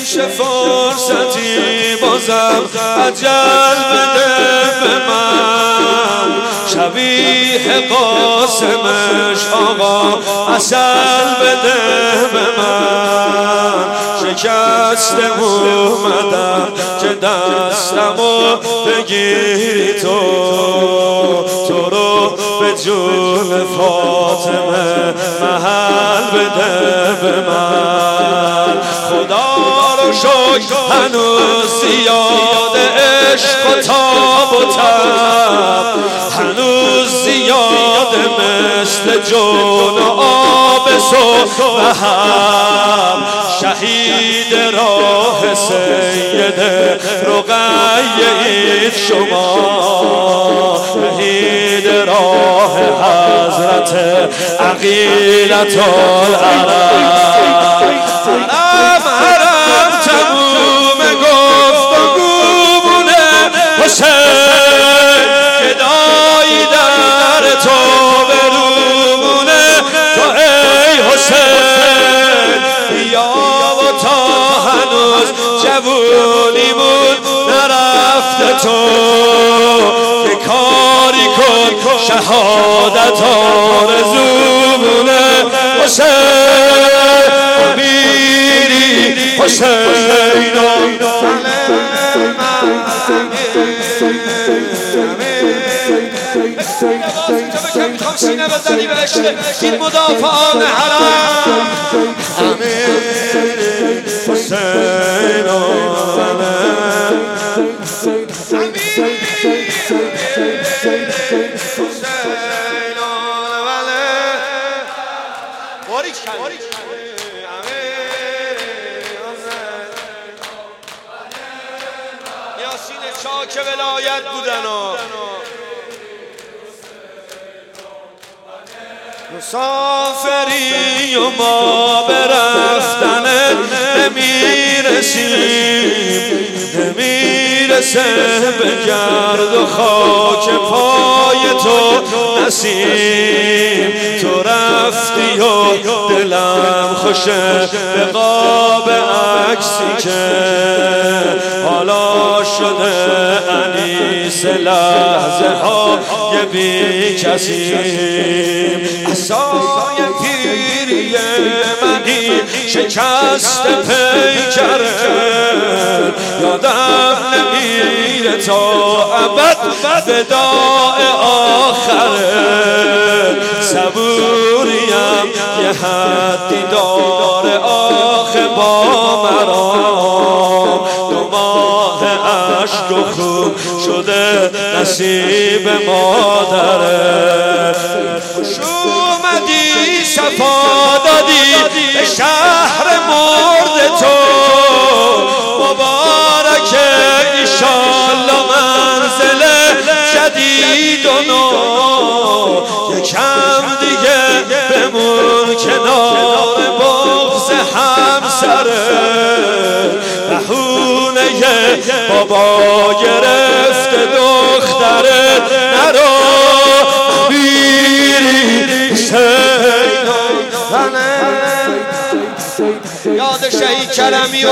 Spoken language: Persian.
میشه فرصتی بازم عجل بده به من. شبیه قاسمش آقا اصل بده به من. شکسته اومدم که دستمو بگیری تو. تو رو به جون فاطمه محل بده به من. هنوز زیاد عشق و تاب و تب. هنوز زیاد مثل جون و آب و هم. شهید راه سید رقیه شما. شهید راه حضرت عقیلت العرب. تو که کاری کن شهادت آرزومونه حسین میری حسین می‌خوام سینه بزنی بهش این مدافعان حرم چاک ولایت و مسافری و ما به رفتن نمی‌رسیم به گرد و خاک پای تو نسیم. تو رفتی و دلم خوشه به قاب عکسی که حالا شده انیس لحظه ها یه بی کسی اصای پیری منی شکست پیکره یادم نمیره تا ابد وداع آخره صبوریم. یه حدی داره آخ با مرام. دو ماه عشق و شده نصیب مادره خوش اومدی صفا دادی به شهر مرد یکم دیگه بمون کنار بغز همسره بابا گرفت دختره نرو بیری یاد شهید کرمی و